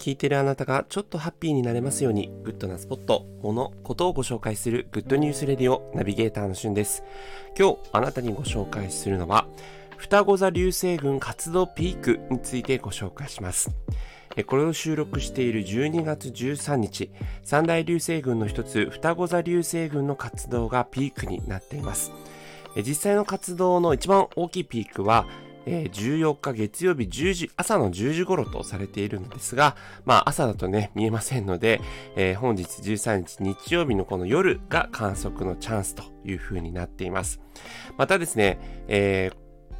聞いてるあなたがちょっとハッピーになれますように、グッドなスポット、もの、ことをご紹介するグッドニュースレディオナビゲーターのしゅんです。今日あなたにご紹介するのは、双子座流星群活動ピークについてご紹介します。これを収録している12月13日、三大流星群の一つ、双子座流星群の活動がピークになっています。実際の活動の一番大きいピークは、えー、14日月曜日10時、朝の10時頃とされているのですが、まあ朝だとね、見えませんので、えー、本日13日日曜日のこの夜が観測のチャンスという風になっています。またですね、えー、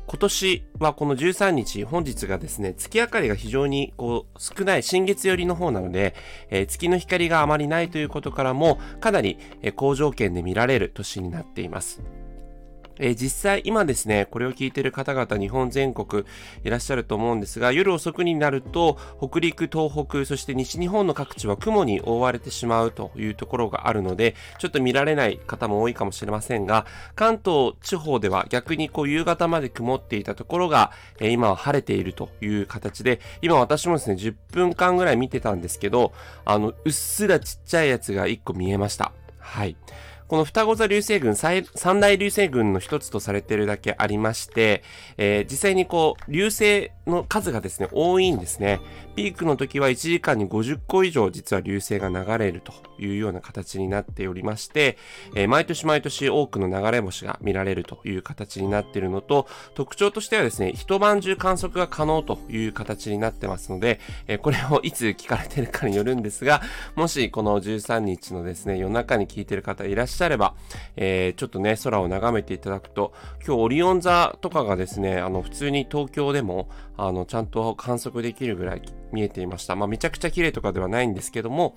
今年はこの13日、本日がですね、月明かりが非常にこう少ない新月寄りの方なので、えー、月の光があまりないということからも、かなり、好条件で見られる年になっています。え、実際今ですね、これを聞いている方々日本全国いらっしゃると思うんですが、夜遅くになると北陸、東北、そして西日本の各地は雲に覆われてしまうというところがあるので、ちょっと見られない方も多いかもしれませんが、関東地方では逆にこう夕方まで曇っていたところが、え、今は晴れているという形で、今私もですね、10分間ぐらい見てたんですけど、あの、うっすらちっちゃいやつが1個見えました。はい。この双子座流星群、三大流星群の一つとされているだけありまして、えー、実際にこう、流星の数がですね、多いんですね。ピークの時は1時間に50個以上実は流星が流れるというような形になっておりまして、えー、毎年毎年多くの流れ星が見られるという形になっているのと、特徴としてはですね、一晩中観測が可能という形になってますので、えー、これをいつ聞かれてるかによるんですが、もしこの13日のですね、夜中に聞いてる方いらっしゃあれば、えー、ちょっとね、空を眺めていただくと、今日オリオン座とかがですね、あの、普通に東京でも、あの、ちゃんと観測できるぐらい見えていました。まあ、めちゃくちゃ綺麗とかではないんですけども、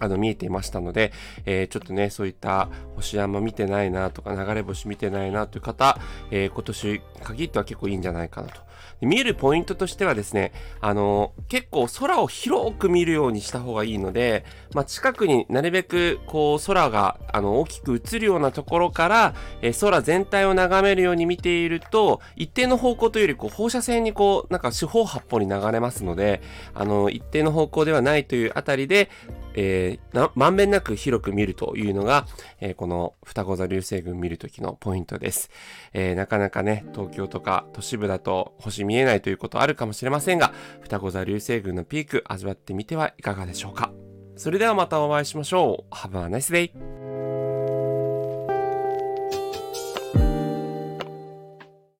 あの、見えていましたので、えー、ちょっとね、そういった星山見てないなとか、流れ星見てないなという方、えー、今年限っては結構いいんじゃないかなと。見えるポイントとしてはですね、あの、結構空を広く見るようにした方がいいので、まあ、近くになるべくこう空があの大きく映るようなところから、え、空全体を眺めるように見ていると、一定の方向というよりこう放射線にこう、なんか四方八方に流れますので、あの、一定の方向ではないというあたりで、えー、まんべんなく広く見るというのが、えー、この双子座流星群見るときのポイントです、えー、なかなかね、東京とか都市部だと星見えないということあるかもしれませんが、双子座流星群のピーク味わってみてはいかがでしょうか。それではまたお会いしましょう。Have a nice day!